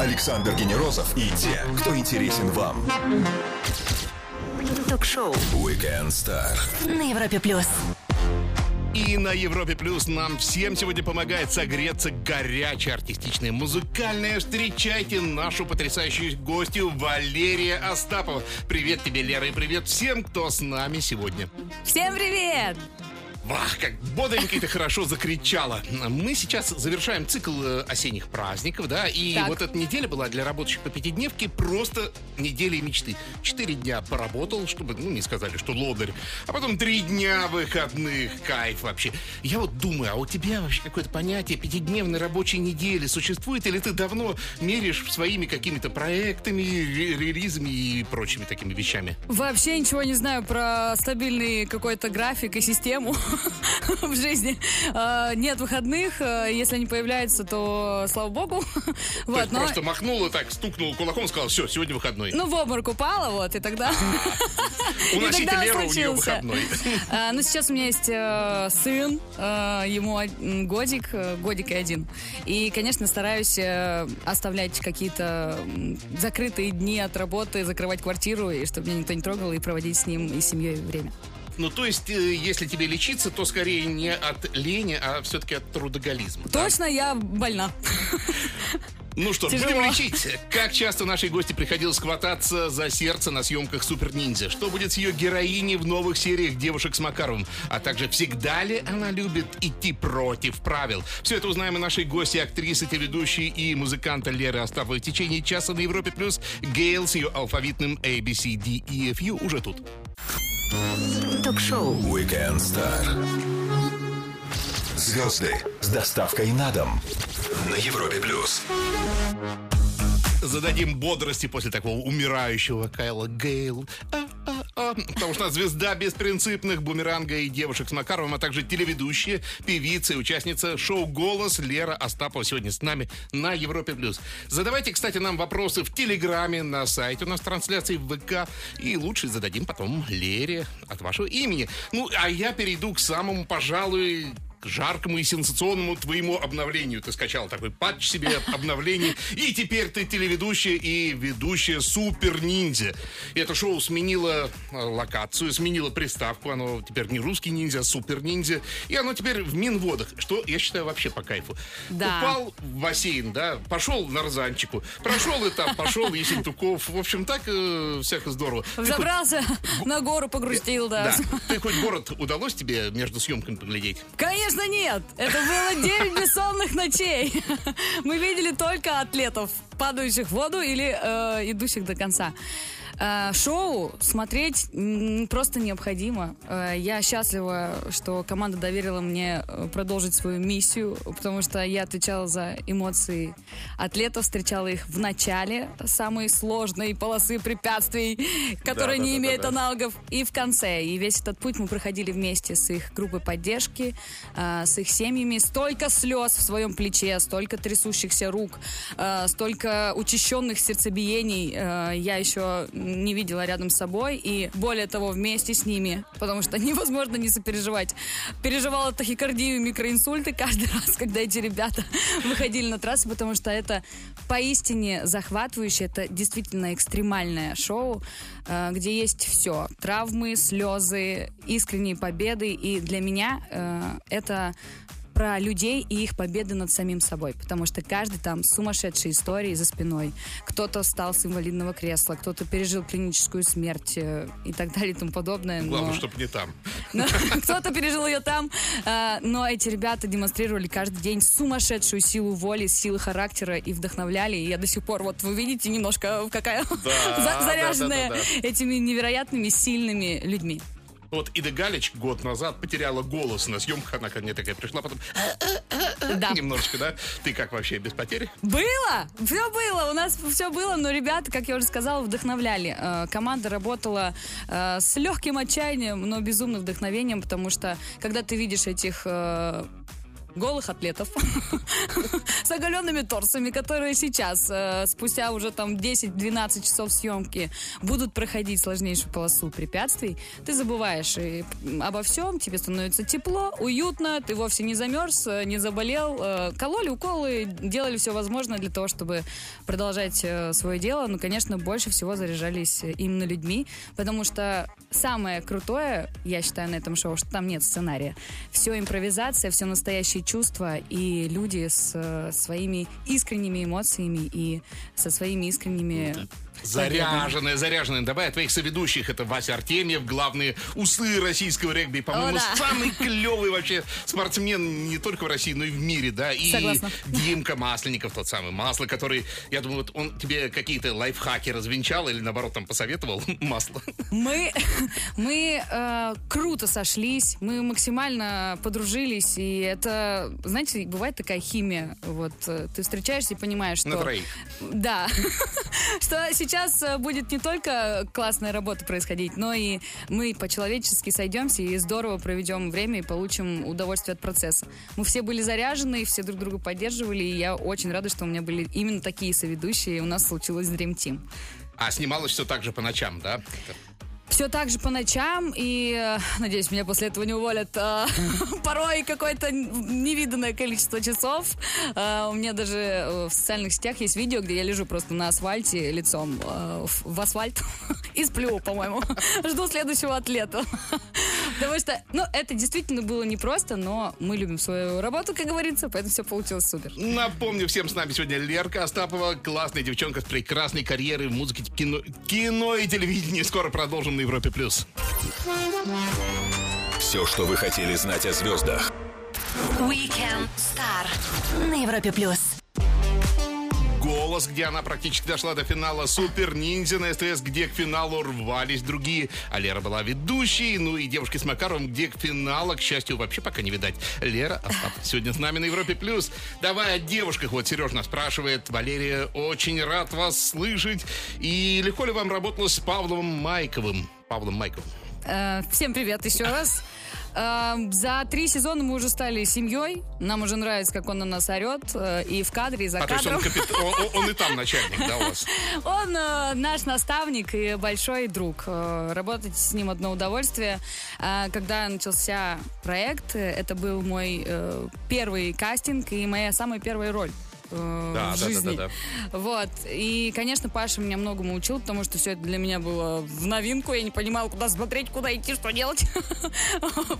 Александр Генерозов и те, кто интересен вам. Ток-шоу Weekend Star. на Европе плюс. И на Европе Плюс нам всем сегодня помогает согреться горячая артистичная музыкальная. Встречайте нашу потрясающую гостью Валерия Остапова. Привет тебе, Лера, и привет всем, кто с нами сегодня. Всем привет! Вах, как бодренько ты хорошо закричала. Мы сейчас завершаем цикл э, осенних праздников, да, и Так. вот эта неделя была для рабочих по пятидневке просто неделя мечты. Четыре дня поработал, чтобы, ну, не сказали, что лодырь, а потом три дня выходных, кайф вообще. Я вот думаю, а у тебя вообще какое-то понятие пятидневной рабочей недели существует, или ты давно меришь своими какими-то проектами, ре- релизами и прочими такими вещами? Вообще ничего не знаю про стабильный какой-то график и систему в жизни. А, Нет выходных, а, если они появляются, то слава богу. Вот, есть но просто махнула так, стукнула кулаком, сказала, все, сегодня выходной. ну в обморок упала, вот, и тогда... У и носителя тогда он Леры у нее выходной. А, Ну, сейчас у меня есть э, сын, э, ему годик, э, годик и один. И, конечно, стараюсь э, оставлять какие-то закрытые дни от работы, закрывать квартиру, и чтобы меня никто не трогал, и проводить с ним и семьей время. Ну, то есть, э, если тебе лечиться, то скорее не от лени, а все-таки от трудоголизма. да? Точно я больна. Ну что, Тяжело. будем лечить. Как часто нашей гости приходилось хвататься за сердце на съемках Супер Ниндзя? Что будет с ее героиней в новых сериях «Девушек с Макаровым»? А также, всегда ли она любит идти против правил? Все это узнаем у нашей гости, актрисы, телеведущей и музыканта Леры Остаповой. В течение часа на Европе+. плюс Гейл с ее алфавитным A, B, C, D, E, F, U уже тут. Ток-шоу Weekend Star. Звезды с доставкой на дом. На Европе Плюс. зададим бодрости после такого умирающего Кайла Гейл. А. Потому что она звезда беспринципных бумеранга и девушек с Макаровым, а также телеведущая, певица и участница шоу «Голос» Лера Остапова сегодня с нами на Европе+. плюс. Задавайте, кстати, нам вопросы в Телеграме, на сайте у нас трансляции в ВК. И лучше зададим потом Лере от вашего имени. Ну, а я перейду к самому, пожалуй, к жаркому и сенсационному твоему обновлению. Ты скачал такой патч себе обновлений. И теперь ты телеведущая и ведущая Супер Ниндзя. И это шоу сменило э, локацию, сменило приставку. Оно теперь не русский ниндзя, а Супер Ниндзя. И оно теперь в Минводах, что я считаю вообще по кайфу. Да. Упал в бассейн, да, пошел на Рзанчику, прошел этап, пошел Есентуков. В общем, так э, всяко здорово. Ты хоть- Забрался на гору, погрустил, да. Да. Ты хоть город удалось тебе между съемками поглядеть? Конечно, нет. Это было 9 бессонных ночей. Мы видели только атлетов, падающих в воду или э, идущих до конца. Э, шоу смотреть просто необходимо. Э, я счастлива, что команда доверила мне э, продолжить свою миссию, потому что я отвечала за эмоции атлетов, встречала их в начале самой сложной полосы препятствий, которая не имеет аналогов, и в конце. И весь этот путь мы проходили вместе с их группой поддержки, с их семьями. Столько слез в своем плече, столько трясущихся рук, столько учащенных сердцебиений я еще не видела рядом с собой. И более того, вместе с ними, потому что невозможно не сопереживать. Переживала тахикардию микроинсульты каждый раз, когда эти ребята выходили на трассу, потому что это поистине захватывающее, это действительно экстремальное шоу, э, где есть все. Травмы, слезы, искренние победы. И для меня э, это про людей и их победы над самим собой, потому что каждый там сумасшедшие истории за спиной. Кто-то встал с инвалидного кресла, кто-то пережил клиническую смерть э, и так далее и тому подобное. но- Главное, чтобы не там. Кто-то пережил ее там, а, но эти ребята демонстрировали каждый день сумасшедшую силу воли, силы характера и вдохновляли. И я до сих пор, вот вы видите немножко, какая за- да, заряженная этими невероятными сильными людьми. Вот Ида Галич год назад потеряла голос на съемках. Она ко мне такая пришла, потом Да. немножечко, да? Ты как вообще, без потери? Было! Все было! У нас все было, но ребята, как я уже сказала, вдохновляли. Э, Команда работала э, с легким отчаянием, но безумным вдохновением, потому что когда ты видишь этих э, голых атлетов с оголенными торсами, которые сейчас, э, спустя уже там 10-12 часов съемки, будут проходить сложнейшую полосу препятствий, ты забываешь и обо всем, тебе становится тепло, уютно, ты вовсе не замерз, э, не заболел. Э, Кололи уколы, делали все возможное для того, чтобы продолжать свое дело. Но, конечно, больше всего заряжались именно людьми, потому что самое крутое, я считаю, на этом шоу, что там нет сценария. Все импровизация, все настоящие чувства и люди с э, своими искренними эмоциями и со своими искренними Заряженная, заряженная. Давай от твоих соведущих. Это Вася Артемьев, главные усы российского регби. По-моему, О, да. самый клевый вообще спортсмен не только в России, но и в мире, да. И Согласна. Димка Масленников, тот самый Масло, который, я думаю, вот он тебе какие-то лайфхаки развенчал или, наоборот, там посоветовал масло. Мы, мы э, круто сошлись, мы максимально подружились, и это, знаете, бывает такая химия. Вот э, ты встречаешься и понимаешь, что... На троих. Да. Что сейчас э, будет не только классная работа происходить, но и мы по-человечески сойдемся и здорово проведем время и получим удовольствие от процесса. Мы все были заряжены, все друг друга поддерживали, и я очень рада, что у меня были именно такие соведущие, и у нас случилось Dream Team. А снималось все так же по ночам, да? Все так же по ночам, и э, надеюсь, меня после этого не уволят. э, порой какое-то невиданное количество часов. Э, у меня даже в социальных сетях есть видео, где я лежу просто на асфальте лицом в асфальт и сплю, по-моему. Жду следующего атлета. Потому что, ну, это действительно было непросто, но мы любим свою работу, как говорится, поэтому все получилось супер. Напомню всем, с нами сегодня Лерка Остапова, классная девчонка с прекрасной карьерой в музыке, кино, кино и телевидении. Скоро продолжим на Европе+. плюс. Все, что вы хотели знать о звездах. Weekend Star на Европе плюс. «Голос», где она практически дошла до финала, «Супер Ниндзя» на СТС, где к финалу рвались другие, а Лера была ведущей, ну и «Девушки с Макаровым», где к финалу, к счастью, вообще пока не видать. Лера Остап сегодня с нами на Европе+. плюс. Давай о девушках. Вот Сереж нас спрашивает. Валерия, очень рад вас слышать. И легко ли вам работало с Павлом Майковым? Павлом Майковым. Э, Всем привет еще раз. Э, За три сезона мы уже стали семьей. Нам уже нравится, как он на нас орет. э, И в кадре, и за А, то есть он, кадром. капит- он- он- и там начальник, да, у вас? Он наш наставник и большой друг. Работать с ним одно удовольствие. Когда начался проект, это был мой первый кастинг и моя самая первая роль. Э, Да, в да, да, жизни. да, Вот. И, конечно, Паша меня многому учил, потому что все это для меня было в новинку. Я не понимала, куда смотреть, куда идти, что делать.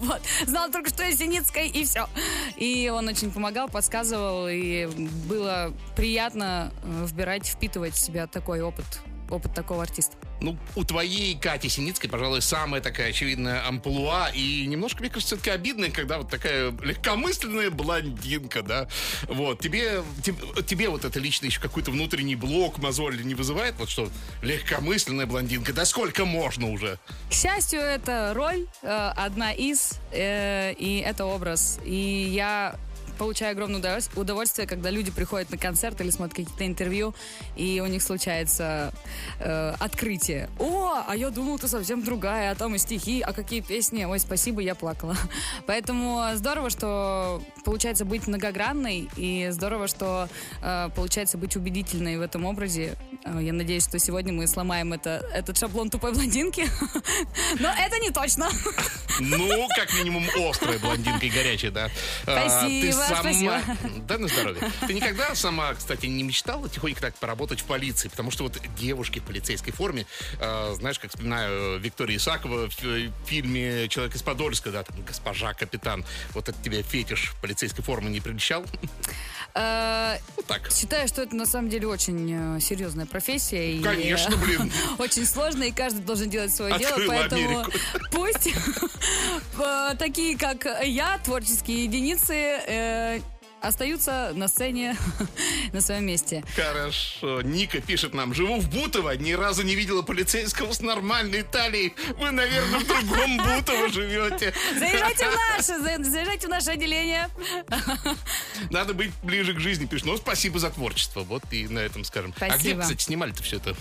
Вот. Знала только, что я Синицкая, и все. И он очень помогал, подсказывал, и было приятно э, вбирать, впитывать в себя такой опыт, опыт такого артиста. Ну, у твоей Кати Синицкой, пожалуй, самая такая очевидная амплуа. И немножко, мне кажется, все-таки обидно, когда вот такая легкомысленная блондинка, да. Вот, тебе, тебе, тебе вот это лично еще какой-то внутренний блок, мозоль не вызывает? Вот что, легкомысленная блондинка, да сколько можно уже? К счастью, это роль, э, одна из, э, и это образ. И я получаю огромное удовольс- удовольствие, когда люди приходят на концерт или смотрят какие-то интервью, и у них случается э, открытие. О, а я думал, ты совсем другая, а там и стихи, а какие песни. Ой, спасибо, я плакала. Поэтому здорово, что получается быть многогранной, и здорово, что э, получается быть убедительной в этом образе. Э, я надеюсь, что сегодня мы сломаем это, этот шаблон тупой блондинки. Но это не точно. Ну, как минимум, острая блондинка и горячая, да. А, Спасибо, ты сама... спасибо. Да, на здоровье. Ты никогда сама, кстати, не мечтала тихонько так поработать в полиции? Потому что вот девушки в полицейской форме, э, знаешь, как вспоминаю Виктория Исакова в э, фильме «Человек из Подольска», да, там, госпожа капитан. Вот от тебя фетиш полицейской формы не приличал? Э, так. Считаю, что это на самом деле очень э, серьезная профессия. и, Конечно, э, блин. Очень сложно, и каждый должен делать свое дело, Открыла поэтому Америку. пусть э, такие, как я, творческие единицы, остаются на сцене на своем месте. Хорошо. Ника пишет нам. Живу в Бутово, ни разу не видела полицейского с нормальной талией. Вы, наверное, в другом Бутово живете. Заезжайте в наше, за- заезжайте в наше отделение. Надо быть ближе к жизни, пишет. Ну, спасибо за творчество. Вот и на этом скажем. А где, Спасибо. кстати, снимали-то все это?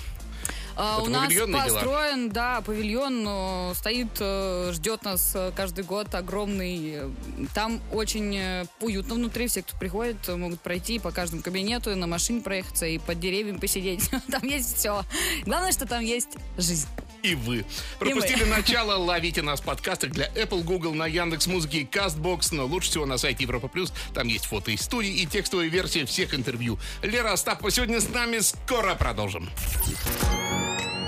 А, Это у нас павильонные дела? построен, да, павильон стоит, э, ждет нас э, каждый год огромный. Там очень э, уютно внутри, все, кто приходит, могут пройти по каждому кабинету, и на машине проехаться и под деревьями посидеть. Там есть все. Главное, что там есть жизнь. И вы. Пропустили начало, ловите нас в подкастах для Apple, Google, на Яндекс Музыке и Castbox, но лучше всего на сайте Европа Плюс. Там есть фото из студии и текстовая версия всех интервью. Лера Остапова сегодня с нами. Скоро продолжим.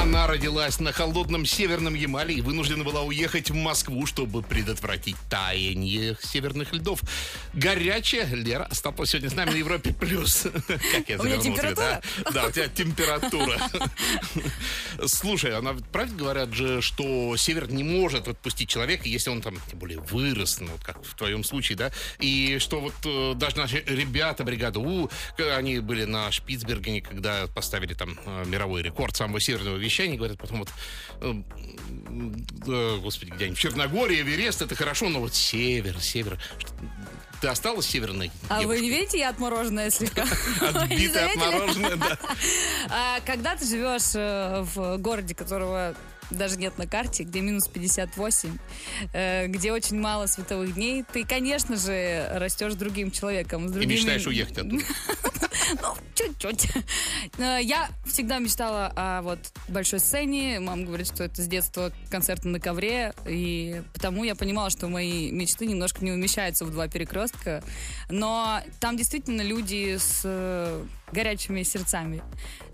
Она родилась на холодном северном Ямале и вынуждена была уехать в Москву, чтобы предотвратить таяние северных льдов. Горячая Лера Остапова сегодня с нами на Европе плюс. Как я завернул тебя, да? Да, у тебя температура. Слушай, она правда говорят же, что север не может отпустить человека, если он там, тем более, вырос, ну, как в твоем случае, да? И что вот э, даже наши ребята, бригада У, они были на Шпицбергене, когда поставили там э, мировой рекорд самого северного вещания, говорят, потом вот, э, э, господи, где они, в Черногории, Эверест, это хорошо, но вот север, север. Ты осталась северной А вы не видите, я отмороженная слегка? Отбитая, отмороженная, да. А когда ты живешь э, в городе, которого даже нет на карте, где минус 58, э, где очень мало световых дней, ты, конечно же, растешь другим человеком. С И другими... мечтаешь уехать оттуда. Ну, чуть-чуть. Э, Я всегда мечтала о вот большой сцене. Мама говорит, что это с детства концерты на ковре. И потому я понимала, что мои мечты немножко не умещаются в два перекрестка. Но там действительно люди с э, горячими сердцами.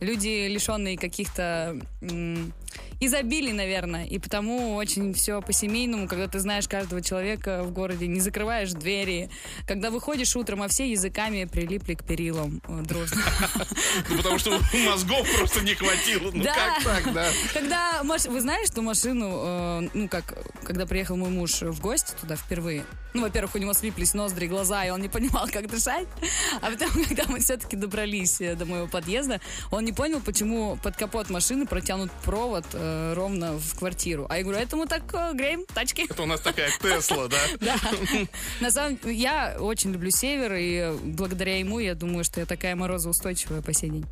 Люди, лишенные каких-то м, изобилий, наверное. И потому очень все по-семейному, когда ты знаешь каждого человека в городе, не закрываешь двери. Когда выходишь утром, а все языками прилипли к перилам э, дружно. Ну, потому что мозгов просто не хватило. Ну, как так, да? Когда вы знаете, что машину, э, ну как, когда приехал мой муж в гости туда впервые, ну, во-первых, у него слиплись ноздри, глаза, и он не понимал, как дышать. А потом, когда мы все-таки добрались э, до моего подъезда, он не понял, почему под капот машины протянут провод э, ровно в квартиру. А я говорю, это мы так э, греем тачки. Это у нас такая Тесла, да? Да. На самом деле, я очень люблю север, и благодаря ему я думаю, что я такая морозоустойчивая по сей день.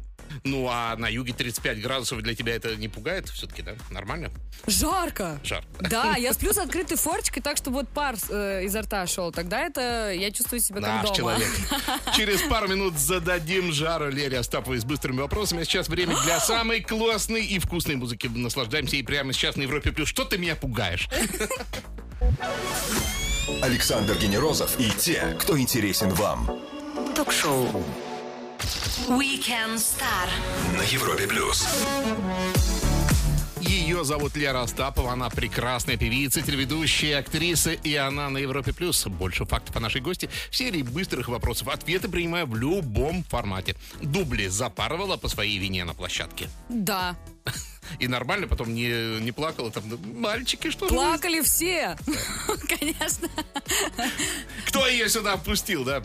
Ну, а на юге 35 градусов для тебя это не пугает все-таки, да? Нормально? Жарко! Жар. Да, я сплю с открытой форчикой, так что вот пар э, изо рта шел. Тогда это я чувствую себя как Наш дома. человек. Через пару минут зададим жару Лере Остаповой с быстрыми вопросами. А сейчас время для самой классной и вкусной музыки. Наслаждаемся и прямо сейчас на Европе Плюс. Что ты меня пугаешь? Александр Генерозов и те, кто интересен вам. Ток-шоу. Weekend Star. На Европе плюс. Ее зовут Лера Остапова, она прекрасная певица, телеведущая, актриса, и она на Европе Плюс. Больше фактов о нашей гости в серии быстрых вопросов. Ответы принимаю в любом формате. Дубли запарывала по своей вине на площадке. Да. И нормально потом не, не плакала там, «Да, мальчики, что же Плакали все. Конечно. Кто ее сюда впустил, да?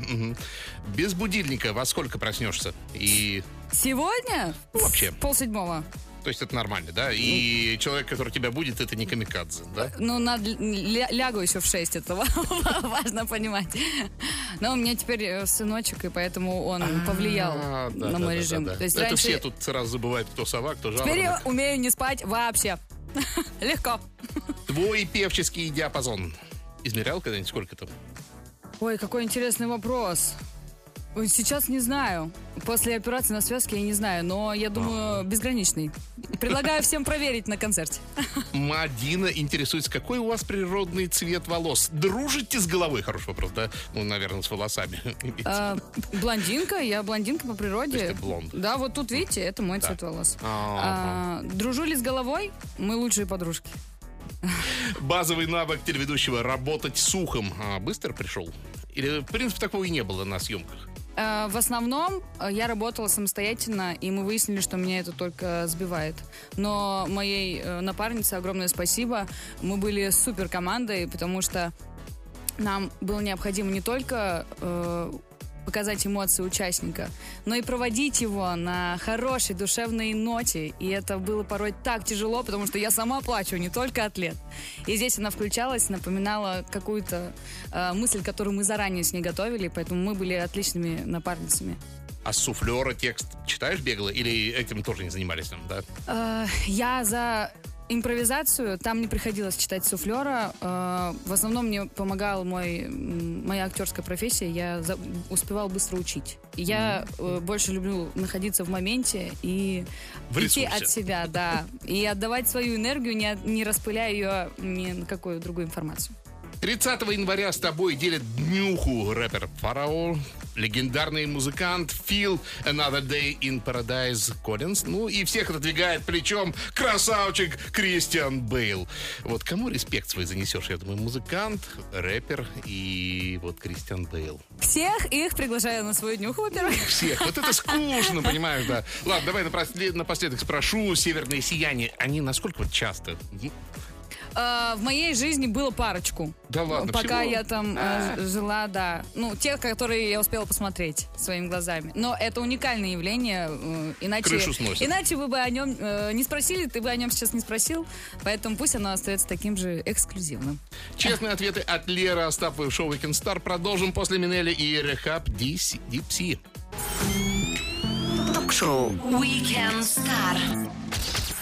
Без будильника во сколько проснешься? И, Сегодня? Вообще. Пол седьмого. То есть это нормально, да? И человек, который тебя будет, это не камикадзе, да? Ну, надо, ля- лягу еще в 6, это ва- важно понимать. Но у меня теперь э, сыночек, и поэтому он повлиял А, да, на мой да, режим. да, да. То есть Это раньше- все тут сразу забывают, кто сова, кто Теперь я жаворонок. умею не спать вообще. Легко. Твой певческий диапазон. Измерял когда-нибудь сколько там? Ой, какой интересный вопрос. Сейчас не знаю. После операции на связке я не знаю, но я думаю, безграничный. Предлагаю всем проверить на концерте. Мадина интересуется, какой у вас природный цвет волос? Дружите с головой? Хороший вопрос, да? Ну, наверное, с волосами. А, блондинка, я блондинка по природе. Блонд. Да, вот тут видите, это мой цвет волос. А, дружу ли с головой? Мы лучшие подружки. Базовый навык телеведущего работать с ухом. А, быстро пришел? Или, в принципе, такого и не было на съемках? А, в основном а, я работала самостоятельно, и мы выяснили, что меня это только сбивает. Но моей э, напарнице огромное спасибо. Мы были супер командой, потому что нам было необходимо не только э, показать эмоции участника, но и проводить его на хорошей душевной ноте. И это было порой так тяжело, потому что я сама плачу, не только атлет. И здесь она включалась, напоминала какую-то э, мысль, которую мы заранее с ней готовили, поэтому мы были отличными напарницами. А суфлера текст читаешь бегло или этим тоже не занимались там, да? Э, я за импровизацию там не приходилось читать суфлера. Э, в основном мне помогала мой, моя актерская профессия. Я за- успевал быстро учить. Я э, больше люблю находиться в моменте и В идти от себя, да. И отдавать свою энергию, не, не распыляя ее ни на какую другую информацию. 30 января с тобой делит днюху рэпер Фараон, легендарный музыкант Фил Another Day in Paradise Коллинз, ну и всех отодвигает плечом красавчик Кристиан Бейл. Вот кому респект свой занесешь? Я думаю, музыкант, рэпер и вот Кристиан Бейл. Всех их приглашаю на свою днюху, во-первых. Всех. Вот это скучно, понимаешь, да. Ладно, давай напослед- напоследок спрошу. Северные сияния, они насколько вот часто? Э, в моей жизни было парочку. Да ладно, Пока всего? я там э, А. жила, да. Ну, тех, которые я успела посмотреть своими глазами. Но это уникальное явление. э, иначе, Крышу сносит. иначе вы бы о нем э, не спросили, ты бы о нем сейчас не спросил. Поэтому пусть оно остается таким же эксклюзивным. Честные ответы от Леры Остаповой в шоу Weekend Star. Продолжим после Минели и Рехаб Дипси. Ток-шоу Weekend Star.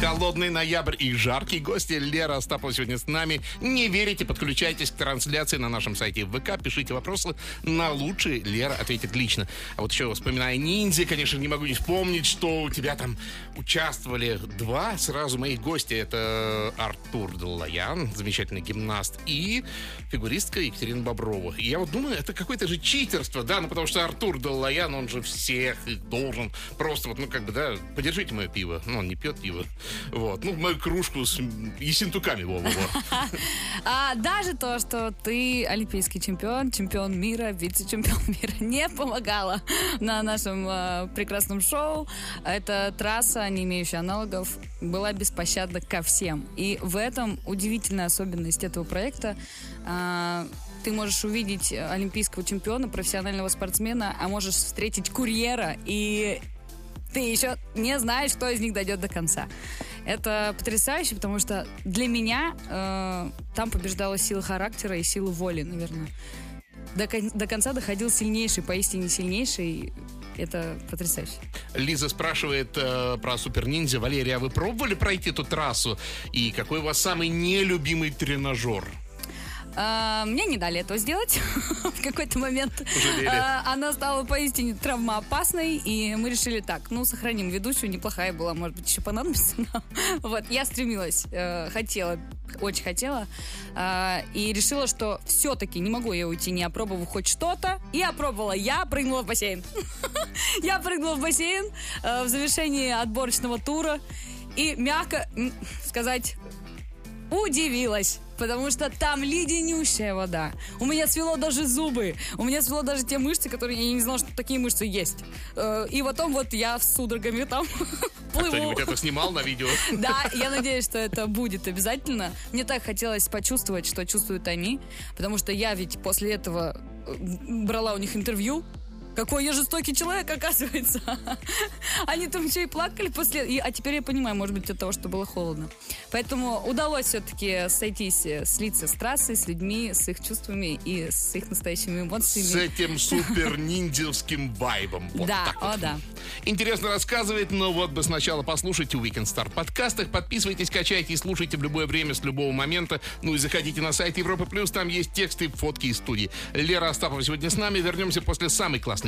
Холодный ноябрь и жаркий. Гости Лера Остапова сегодня с нами. Не верите, подключайтесь к трансляции на нашем сайте ВК. Пишите вопросы на лучшие. Лера ответит лично. А вот еще вспоминая ниндзя, конечно, не могу не вспомнить, что у тебя там участвовали два сразу моих гостя. Это Артур Далаян, замечательный гимнаст, и фигуристка Екатерина Боброва. И я вот думаю, это какое-то же читерство, да, ну потому что Артур Далаян, он же всех должен просто вот, ну как бы, да, подержите мое пиво. Ну, он не пьет пиво. Вот, ну, мою кружку с ессентуками, во-во-во. А даже то, что ты олимпийский чемпион, чемпион мира, вице-чемпион мира, не помогало на нашем э, прекрасном шоу. Эта трасса, не имеющая аналогов, была беспощадна ко всем. И в этом удивительная особенность этого проекта. А, ты можешь увидеть олимпийского чемпиона, профессионального спортсмена, а можешь встретить курьера и ты еще не знаешь, кто из них дойдет до конца. Это потрясающе, потому что для меня э, там побеждала сила характера и сила воли, наверное. До, кон- до конца доходил сильнейший, поистине сильнейший. Это потрясающе. Лиза спрашивает э, про Супер Ниндзя. Валерия, а вы пробовали пройти эту трассу? И какой у вас самый нелюбимый тренажер? А, мне не дали этого сделать в какой-то момент. А, она стала поистине травмоопасной, и мы решили так, ну, сохраним ведущую, неплохая была, может быть, еще понадобится нам. Вот, я стремилась, э, хотела, очень хотела, а, и решила, что все-таки не могу я уйти, не опробовав хоть что-то. И опробовала, я прыгнула в бассейн. Я прыгнула в бассейн э, в завершении отборочного тура, и мягко сказать, удивилась. Потому что там леденющая вода. У меня свело даже зубы. У меня свело даже те мышцы, которые я не знала, что такие мышцы есть. Э, И потом вот я с судорогами там плыву. Кто-нибудь это снимал на видео? Да, я надеюсь, что это будет обязательно. Мне так хотелось почувствовать, что чувствуют они, потому что я ведь после этого э, брала у них интервью. Какой я жестокий человек, оказывается. Они там еще и плакали после... и- а теперь я понимаю, может быть, от того, что было холодно. Поэтому удалось все-таки сойтись, э, слиться с трассой, с людьми, с их чувствами и с их настоящими эмоциями. С этим супер ниндзевским вайбом. Вот Да, так вот. о, да. Интересно рассказывает, но вот бы сначала послушайте Weekend Star в подкастах. Подписывайтесь, качайте и слушайте в любое время, с любого момента. Ну и заходите на сайт Европы Плюс, там есть тексты, фотки из студии. Лера Остапова сегодня с нами. Вернемся после самой классной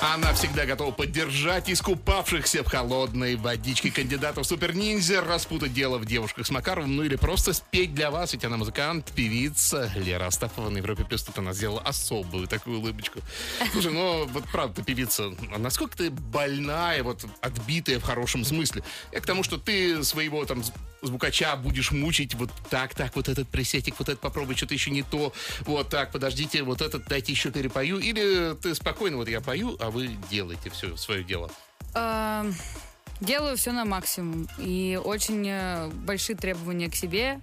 Она всегда готова поддержать искупавшихся в холодной водичке кандидатов супер-ниндзя, распутать дело в девушках с Макаровым, ну или просто спеть для вас, ведь она музыкант, певица Лера Астафова на Европе Плюс. Тут она сделала особую такую улыбочку. Слушай, ну вот правда, певица, насколько ты больная, вот отбитая в хорошем смысле? Я к тому, что ты своего там звукача будешь мучить, вот так, так, вот этот пресетик, вот это попробуй, что-то еще не то, вот так, подождите, вот этот дайте еще перепою, или ты спокойно, вот я пою, а вы делаете все свое дело? Эм, Делаю все на максимум. И очень э, большие требования к себе,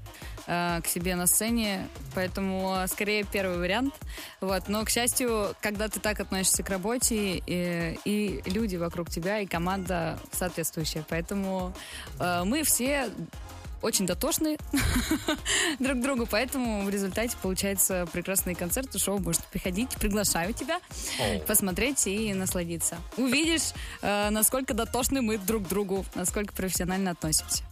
э, к себе на сцене. Поэтому э, скорее первый вариант. Вот. Но, к счастью, когда ты так относишься к работе, и, и люди вокруг тебя, и команда соответствующая. Поэтому э, мы все очень дотошны друг к другу, поэтому в результате получается прекрасные концерты, шоу, может приходить, приглашаю тебя посмотреть и насладиться. Увидишь, э, насколько дотошны мы друг к другу, насколько профессионально относимся.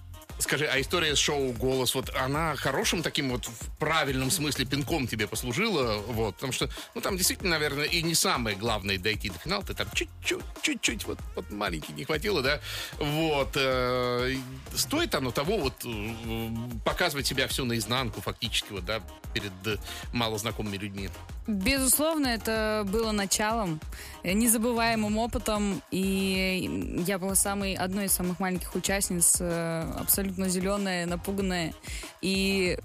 Скажи, а история с шоу «Голос», вот она хорошим таким вот в правильном смысле пинком тебе послужила? Вот, потому что, ну, там действительно, наверное, и не самое главное дойти до финала. Ты там чуть-чуть, чуть-чуть, вот, вот маленький не хватило, да? Вот. Э, стоит оно того, вот, э, показывать себя все наизнанку фактически, вот, да, перед э, малознакомыми людьми? Безусловно, это было началом, э, незабываемым опытом, и я была самой, одной из самых маленьких участниц, э, абсолютно зеленая, напуганная, и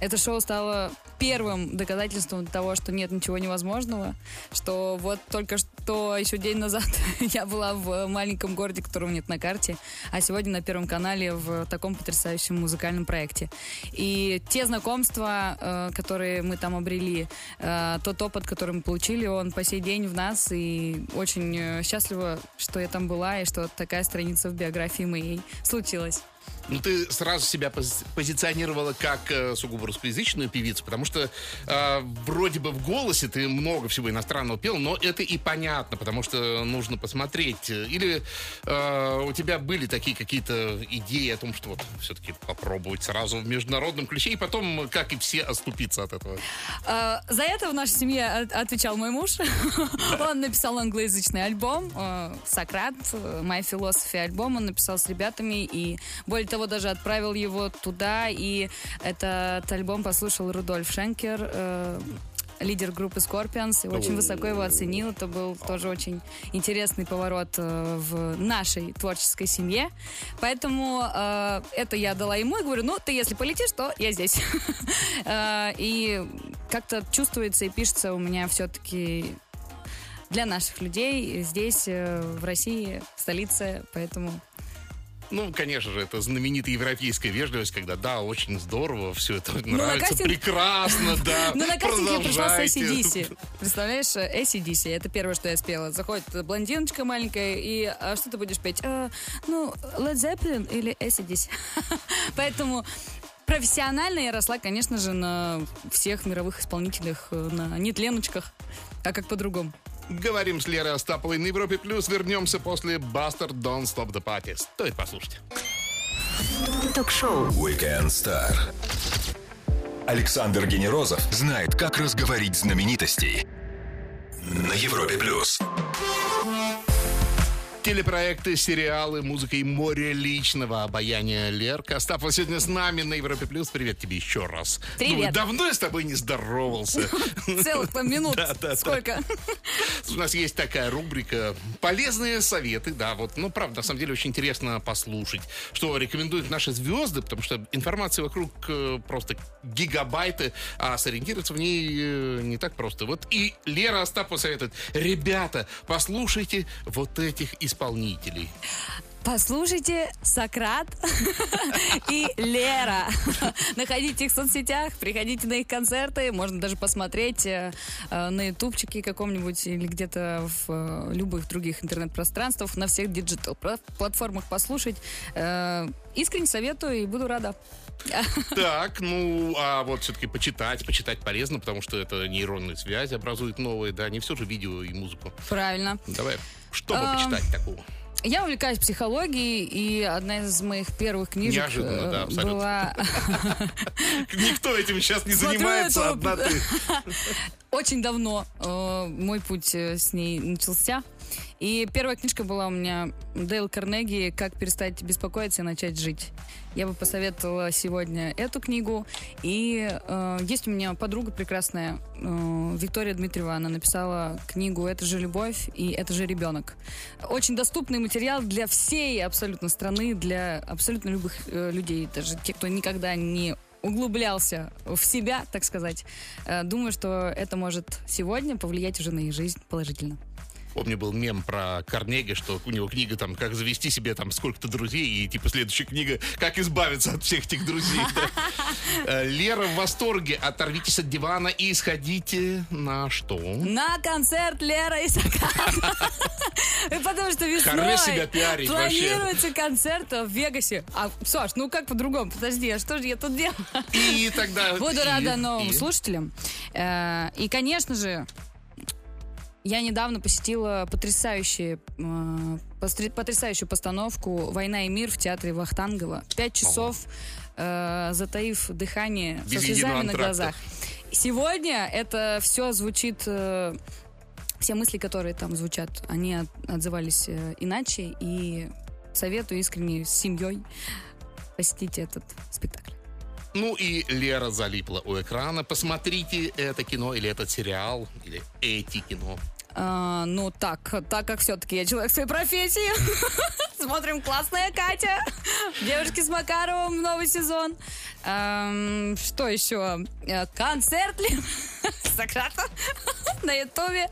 это шоу стало первым доказательством того, что нет ничего невозможного, что вот только что еще день назад я была в маленьком городе, которого нет на карте, а сегодня на Первом канале в таком потрясающем музыкальном проекте. И те знакомства, э, которые мы там обрели, э, тот опыт, который мы получили, он по сей день в нас, и очень э, счастлива, что я там была, и что такая страница в биографии моей случилась. Ну, ты сразу себя пози- позиционировала как э, сугубо русскоязычную певицу, потому что э, вроде бы в голосе ты много всего иностранного пел, но это и понятно, потому что нужно посмотреть. Или э, у тебя были такие какие-то идеи о том, что вот все-таки попробовать сразу в международном ключе, и потом, как и все, оступиться от этого? Э, За это в нашей семье от- отвечал мой муж. Он написал англоязычный альбом э, «Сократ», «My Philosophy» альбом. Он написал с ребятами и, более того, даже отправил его туда. И этот альбом послушал Рудольф Шенкер, э, лидер группы Scorpions, и очень высоко его оценил. Это был тоже очень интересный поворот э, в нашей творческой семье. Поэтому э, это я дала ему и говорю, ну, ты если полетишь, то я здесь. И как-то чувствуется и пишется у меня все-таки для наших людей здесь, в России, в столице, поэтому... Ну, конечно же, это знаменитая европейская вежливость, когда да, очень здорово, все это на нравится, кастинг- прекрасно, да. Ну, на кастинг я пришла с. ACDC. Представляешь, ACDC, это первое, что я спела. Заходит блондиночка маленькая, и а что ты будешь петь? «А, ну, Led Zeppelin или ACDC. Поэтому профессионально я росла, конечно же, на всех мировых исполнителях, э, на нетленочках, а как по-другому. Говорим с Лерой Остаповой на Европе Плюс. Вернемся после Buster Don't Stop the Party. Стоит послушать. Ток-шоу Weekend Star. Александр Генерозов знает, как разговорить знаменитостей. На Европе Плюс. Телепроекты, сериалы, музыка и море личного обаяния Лерка. Остапова сегодня с нами на Европе Плюс. Привет тебе еще раз. Привет. Думаю, давно я с тобой не здоровался. Целых по минут. Сколько? У нас есть такая рубрика «Полезные советы». Да, вот, ну, правда, на самом деле очень интересно послушать, что рекомендуют наши звезды, потому что информации вокруг э, просто гигабайты, а сориентироваться в ней э, не так просто. Вот и Лера Остапова советует, ребята, послушайте вот этих исполнителей исполнителей? Послушайте Сократ и Лера. Находите их в соцсетях, приходите на их концерты, можно даже посмотреть э, э, на ютубчике каком-нибудь или где-то в э, любых других интернет-пространствах, на всех диджитал-платформах послушать. Искренне советую и буду рада. Так, ну, а вот все-таки почитать, почитать полезно, потому что это нейронные связи образуют новые, да, не все же видео и музыку. Правильно. Давай, что бы почитать такого? Я увлекаюсь психологией, и одна из моих первых книжек Неожиданно, да, э, абсолютно. была Никто этим сейчас не занимается, одна ты. очень давно э, мой путь э, с ней начался. И первая книжка была у меня Дейл Карнеги «Как перестать беспокоиться и начать жить». Я бы посоветовала сегодня эту книгу. И э, есть у меня подруга прекрасная, э, Виктория Дмитриева. Она написала книгу «Это же любовь» и «Это же ребенок». Очень доступный материал для всей абсолютно страны, для абсолютно любых э, людей, даже те, кто никогда не углублялся в себя, так сказать. Э, Думаю, что это может сегодня повлиять уже на их жизнь положительно. Помню, был мем про Карнеги, что у него книга там «Как завести себе там сколько-то друзей» и типа следующая книга «Как избавиться от всех этих друзей». Э, Лера в восторге. Оторвитесь от дивана и сходите на что? На концерт Лера Исакана. Потому что Хорош себя весной пиарить планируется концерт в Вегасе. А, Саш, ну как по-другому? Подожди, а что же я тут делаю? И тогда... Буду и- рада новым и- слушателям. Э, И, конечно же, я недавно посетила потрясающие, э, потрясающую постановку «Война и мир» в театре Вахтангова. Пять часов, э, затаив дыхание, Без со слезами на глазах. Сегодня это все звучит... э, все мысли, которые там звучат, они от- отзывались э, иначе. И советую искренне с семьей посетить этот спектакль. Ну и Лера залипла у экрана. Посмотрите это кино или этот сериал, или эти кино. А, ну так, так как все-таки я человек своей профессии. Смотрим классная Катя. Девушки с Макаровым новый сезон. Что еще? Э, Концерт ли? Сократа на ютубе.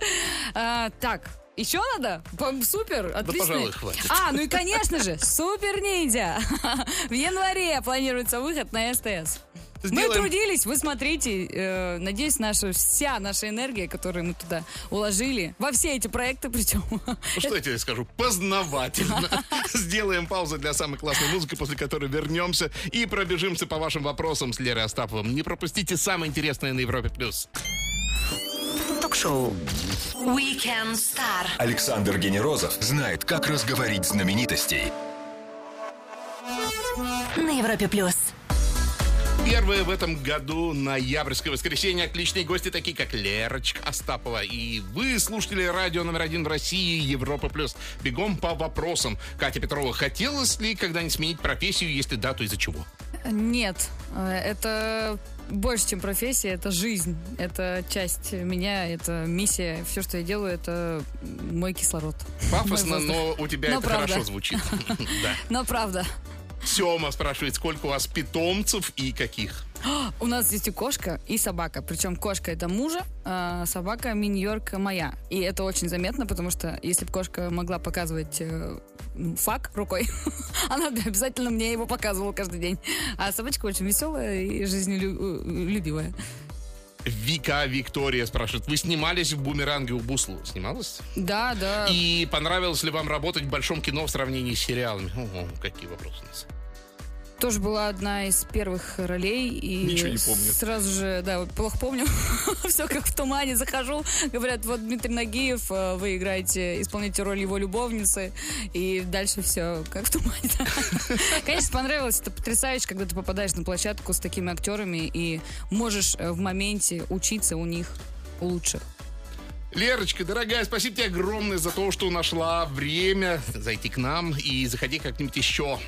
А, Так, еще надо? Супер, отлично. пожалуй, хватит. А, ну и конечно же, Супер Ниндзя. В январе планируется выход на СТС. Мы Сделаем- трудились, вы смотрите. э, надеюсь, наша вся наша энергия, которую мы туда уложили, во все эти проекты причем. Ну, что я тебе скажу? Познавательно. Сделаем паузу для самой классной музыки, после которой вернемся и пробежимся по вашим вопросам с Лерой Остаповым. Не пропустите самое интересное на Европе+. плюс. Ток-шоу Weekend Star. Александр Генерозов знает, как разговорить знаменитостей. На Европе плюс. Первое в этом году ноябрьское воскресенье. Отличные гости, такие как Лерочка Остапова. И вы, слушатели радио номер один в России, Европа Плюс. Бегом по вопросам. Катя Петрова, хотелось ли когда-нибудь сменить профессию, если да, то из-за чего? Нет, э, это больше, чем профессия, это жизнь, это часть меня, это миссия. Все, что я делаю, это мой кислород. Пафосно, Мой но у тебя Но это правда. хорошо звучит. Но правда. Сема спрашивает, сколько у вас питомцев и каких? У нас есть и кошка, и собака. Причем кошка это мужа, а собака мини-йорк моя. И это очень заметно, потому что если бы кошка могла показывать э, ну, фак рукой, она бы обязательно мне его показывала каждый день. А собачка очень веселая и жизнелюбивая. Вика Виктория спрашивает, вы снимались в «Бумеранге» у Буслу? Снималась? Да, да. И понравилось ли вам работать в большом кино в сравнении с сериалами? Ого, какие вопросы у нас. Тоже была одна из первых ролей. И Ничего не помню. Сразу же, да, плохо помню. Все как в тумане захожу. Говорят, вот Дмитрий Нагиев, э, вы играете, исполняете роль его любовницы. И дальше все как в тумане. Конечно, понравилось. Это потрясающе, когда ты попадаешь на площадку с такими актерами и можешь э, в моменте учиться у них лучше. Лерочка, дорогая, спасибо тебе огромное за то, что нашла время зайти к нам и заходи как-нибудь еще.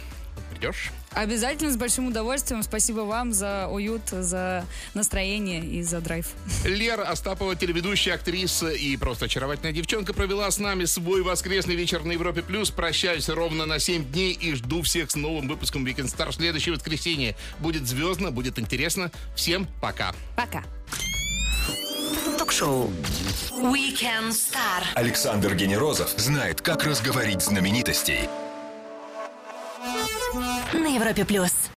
Придешь? Обязательно с большим удовольствием. Спасибо вам за уют, за настроение и за драйв. Лера Остапова, телеведущая, актриса и просто очаровательная девчонка, провела с нами свой воскресный вечер на Европе+. плюс. Прощаюсь ровно на 7 дней и жду всех с новым выпуском Weekend Star в следующее воскресенье. Будет звездно, будет интересно. Всем пока. Пока. Ток-шоу Weekend Star. Александр Генерозов знает, как разговорить знаменитостей. На Европе плюс.